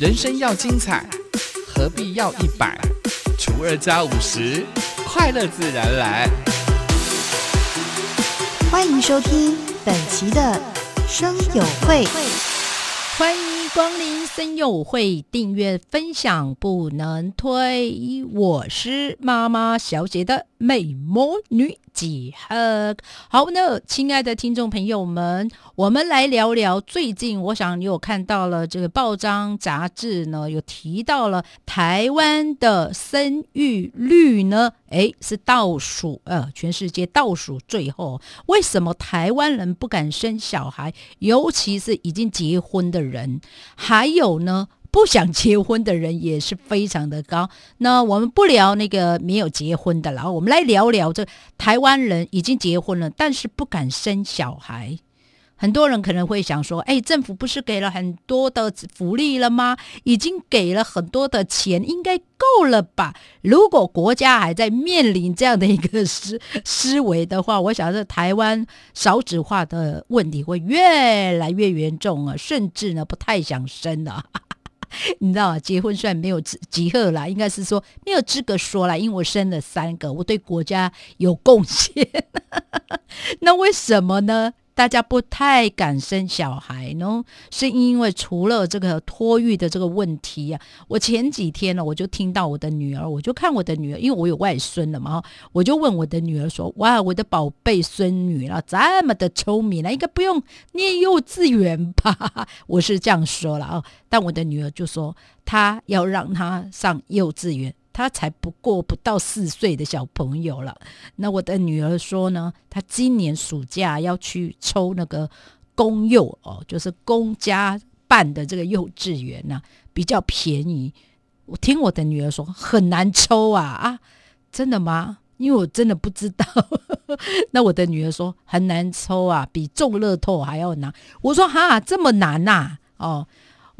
人生要精彩，何必要一百除二加五十？快乐自然来。欢迎收听本期的生友会。欢迎光临森友会，订阅分享不能推。我是妈妈小姐的美魔女几何。好，那亲爱的听众朋友们，我们来聊聊最近，我想你有看到了这个报章杂志呢，有提到了台湾的生育率呢，诶，是倒数，呃，全世界倒数最后。为什么台湾人不敢生小孩？尤其是已经结婚的人，还有呢，不想结婚的人也是非常的高。那我们不聊那个没有结婚的了，我们来聊聊这台湾人已经结婚了，但是不敢生小孩。很多人可能会想说：“哎，政府不是给了很多的福利了吗？已经给了很多的钱，应该够了吧？如果国家还在面临这样的一个思思维的话，我想这台湾少子化的问题会越来越严重啊，甚至呢不太想生了。你知道，结婚算没有资格啦，应该是说没有资格说啦，因为我生了三个，我对国家有贡献。那为什么呢？”大家不太敢生小孩呢，是因为除了这个托育的这个问题啊。我前几天呢，我就听到我的女儿，我就看我的女儿，因为我有外孙了嘛，我就问我的女儿说：“哇，我的宝贝孙女了，这么的聪明了，应该不用念幼稚园吧？” 我是这样说了啊，但我的女儿就说她要让她上幼稚园。他才不过不到四岁的小朋友了。那我的女儿说呢，她今年暑假要去抽那个公幼哦，就是公家办的这个幼稚园呐，比较便宜。我听我的女儿说很难抽啊啊，真的吗？因为我真的不知道。那我的女儿说很难抽啊，比中乐透还要难。我说哈，这么难呐？哦。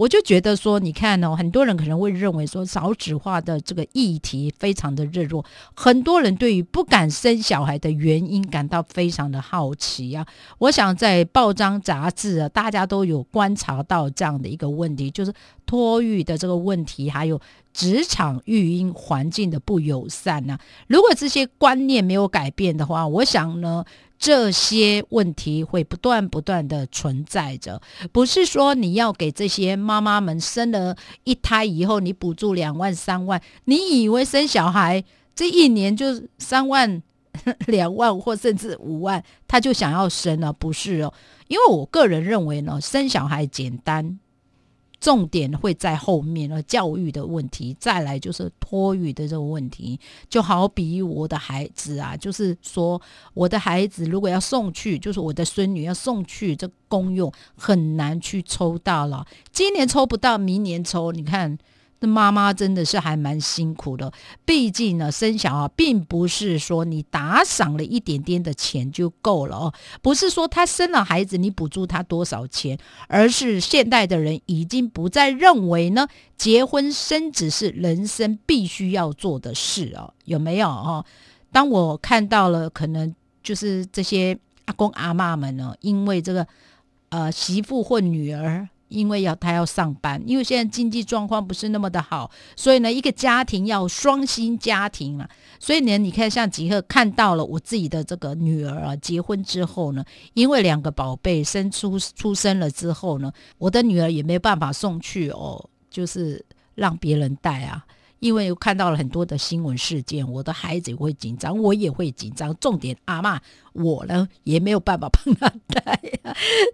我就觉得说，你看哦，很多人可能会认为说少子化的这个议题非常的热络，很多人对于不敢生小孩的原因感到非常的好奇啊。我想在报章杂志啊，大家都有观察到这样的一个问题，就是托育的这个问题，还有职场育婴环境的不友善呐。如果这些观念没有改变的话，我想呢。这些问题会不断不断的存在着，不是说你要给这些妈妈们生了一胎以后，你补助两万三万，你以为生小孩这一年就三万、两万或甚至五万，他就想要生了？不是哦，因为我个人认为呢，生小孩简单。重点会在后面了，教育的问题，再来就是托育的这个问题。就好比我的孩子啊，就是说我的孩子如果要送去，就是我的孙女要送去这公用，很难去抽到了。今年抽不到，明年抽，你看。那妈妈真的是还蛮辛苦的，毕竟呢，生小孩并不是说你打赏了一点点的钱就够了哦，不是说他生了孩子你补助他多少钱，而是现代的人已经不再认为呢，结婚生子是人生必须要做的事哦，有没有哦？当我看到了，可能就是这些阿公阿妈们呢，因为这个呃媳妇或女儿。因为要他要上班，因为现在经济状况不是那么的好，所以呢，一个家庭要双薪家庭啊。所以呢，你看像吉赫看到了我自己的这个女儿啊，结婚之后呢，因为两个宝贝生出出生了之后呢，我的女儿也没办法送去哦，就是让别人带啊。因为看到了很多的新闻事件，我的孩子也会紧张，我也会紧张。重点阿妈，我呢也没有办法帮他带，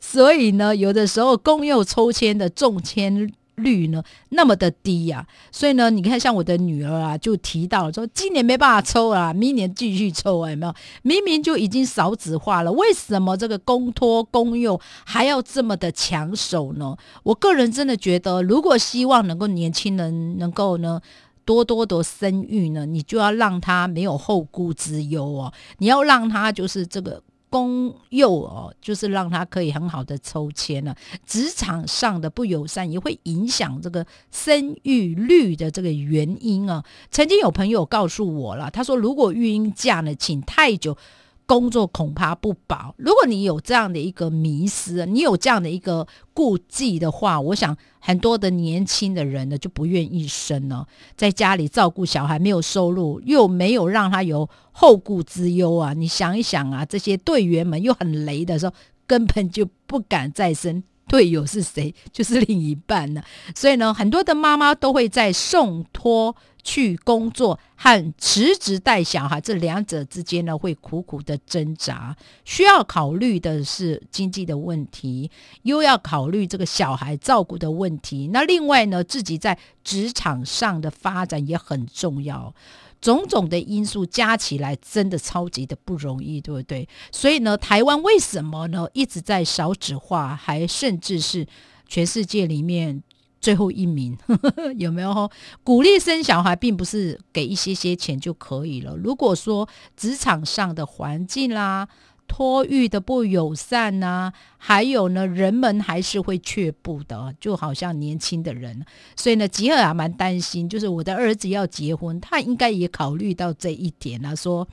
所以呢，有的时候公幼抽签的中签率呢那么的低呀，所以呢，你看像我的女儿啊，就提到说今年没办法抽啊，明年继续抽啊，有没有？明明就已经少子化了，为什么这个公托公幼还要这么的抢手呢？我个人真的觉得，如果希望能够年轻人能够呢。多多的生育呢，你就要让他没有后顾之忧哦。你要让他就是这个公幼哦，就是让他可以很好的抽签了。职场上的不友善也会影响这个生育率的这个原因啊。曾经有朋友告诉我了，他说如果育婴假呢请太久。工作恐怕不保。如果你有这样的一个迷失，你有这样的一个顾忌的话，我想很多的年轻的人呢就不愿意生了，在家里照顾小孩，没有收入，又没有让他有后顾之忧啊。你想一想啊，这些队员们又很雷的时候，根本就不敢再生。队友是谁？就是另一半呢。所以呢，很多的妈妈都会在送托去工作和辞职带小孩这两者之间呢，会苦苦的挣扎。需要考虑的是经济的问题，又要考虑这个小孩照顾的问题。那另外呢，自己在职场上的发展也很重要。种种的因素加起来，真的超级的不容易，对不对？所以呢，台湾为什么呢一直在少子化，还甚至是全世界里面最后一名？有没有？鼓励生小孩，并不是给一些些钱就可以了。如果说职场上的环境啦。托育的不友善呐，还有呢，人们还是会却步的，就好像年轻的人，所以呢，吉尔还蛮担心，就是我的儿子要结婚，他应该也考虑到这一点啊，说。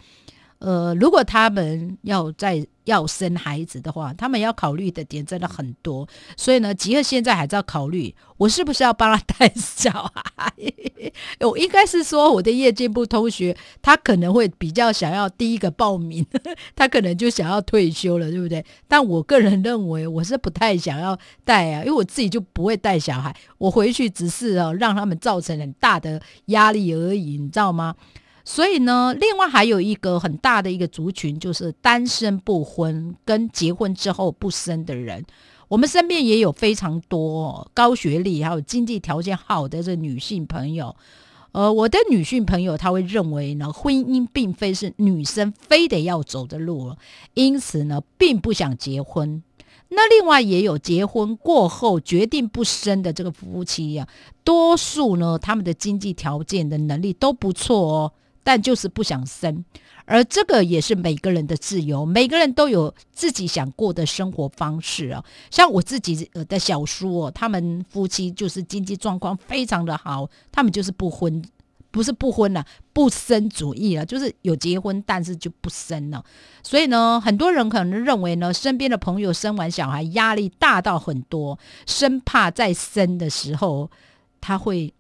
呃，如果他们要在要生孩子的话，他们要考虑的点真的很多。所以呢，吉尔现在还在考虑，我是不是要帮他带小孩？我应该是说，我的业界部同学，他可能会比较想要第一个报名，他可能就想要退休了，对不对？但我个人认为，我是不太想要带啊，因为我自己就不会带小孩，我回去只是哦让他们造成很大的压力而已，你知道吗？所以呢，另外还有一个很大的一个族群，就是单身不婚跟结婚之后不生的人。我们身边也有非常多高学历还有经济条件好的这女性朋友。呃，我的女性朋友她会认为呢，婚姻并非是女生非得要走的路，因此呢，并不想结婚。那另外也有结婚过后决定不生的这个夫妻呀，多数呢，他们的经济条件的能力都不错哦。但就是不想生，而这个也是每个人的自由，每个人都有自己想过的生活方式啊。像我自己的小叔哦，他们夫妻就是经济状况非常的好，他们就是不婚，不是不婚了，不生主义了，就是有结婚，但是就不生了。所以呢，很多人可能认为呢，身边的朋友生完小孩压力大到很多，生怕再生的时候他会。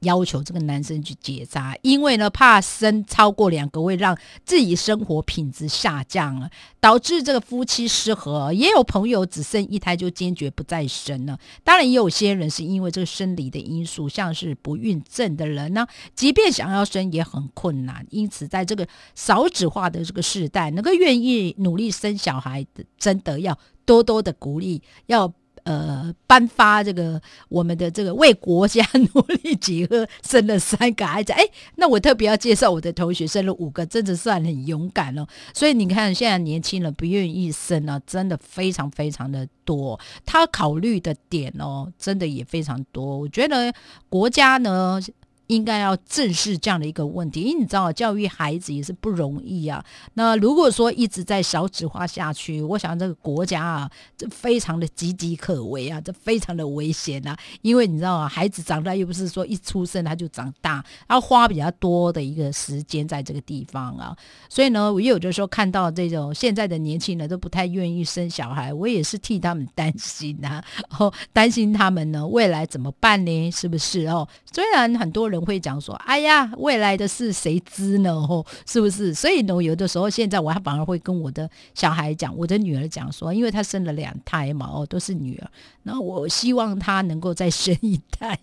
要求这个男生去结扎，因为呢怕生超过两个会让自己生活品质下降了，导致这个夫妻失和。也有朋友只生一胎就坚决不再生了。当然，也有些人是因为这个生理的因素，像是不孕症的人呢，即便想要生也很困难。因此，在这个少子化的这个时代，能够愿意努力生小孩的，真的要多多的鼓励，要。呃，颁发这个我们的这个为国家努力几个生了三个孩子，哎，那我特别要介绍我的同学生了五个，真的算很勇敢哦。所以你看，现在年轻人不愿意生呢，真的非常非常的多。他考虑的点哦，真的也非常多。我觉得国家呢。应该要正视这样的一个问题，因为你知道，教育孩子也是不容易啊。那如果说一直在少子化下去，我想这个国家啊，这非常的岌岌可危啊，这非常的危险啊。因为你知道啊，孩子长大又不是说一出生他就长大，要花比较多的一个时间在这个地方啊。所以呢，我有的时候看到这种现在的年轻人都不太愿意生小孩，我也是替他们担心啊，哦，担心他们呢未来怎么办呢？是不是哦？虽然很多人。会讲说，哎呀，未来的事谁知呢？哦，是不是？所以呢，有的时候现在我还反而会跟我的小孩讲，我的女儿讲说，因为她生了两胎嘛，哦，都是女儿，那我希望她能够再生一胎，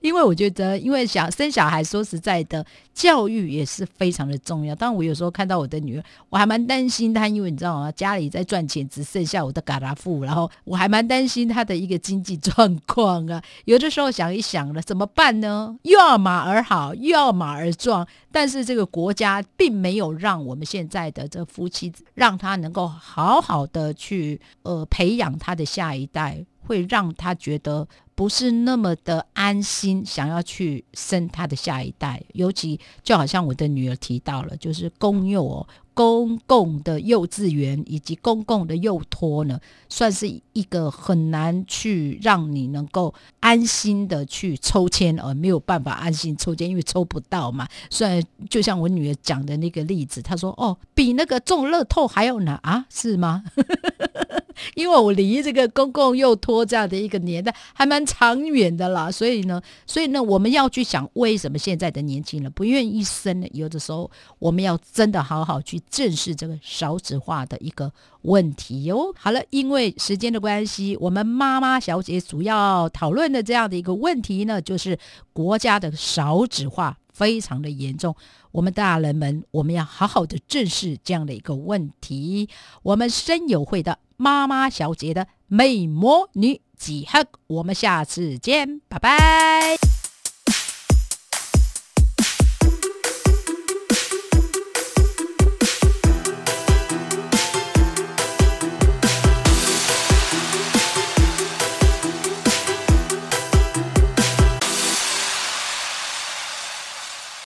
因为我觉得，因为想生小孩，说实在的，教育也是非常的重要。但我有时候看到我的女儿，我还蛮担心她，因为你知道吗？家里在赚钱，只剩下我的嘎达富，然后我还蛮担心她的一个经济状况啊。有的时候想一想了，怎么办呢？又 要而好又要马儿壮，但是这个国家并没有让我们现在的这夫妻让他能够好好的去呃培养他的下一代，会让他觉得不是那么的安心，想要去生他的下一代。尤其就好像我的女儿提到了，就是公幼哦。公共的幼稚园以及公共的幼托呢，算是一个很难去让你能够安心的去抽签，而没有办法安心抽签，因为抽不到嘛。虽然就像我女儿讲的那个例子，她说：“哦，比那个中乐透还要难啊，是吗？” 因为我离这个公共幼托这样的一个年代还蛮长远的啦，所以呢，所以呢，我们要去想为什么现在的年轻人不愿意生呢？有的时候我们要真的好好去正视这个少子化的一个问题哟。好了，因为时间的关系，我们妈妈小姐主要讨论的这样的一个问题呢，就是国家的少子化非常的严重，我们大人们我们要好好的正视这样的一个问题。我们生友会的。妈妈小姐的美魔女几何，我们下次见，拜拜。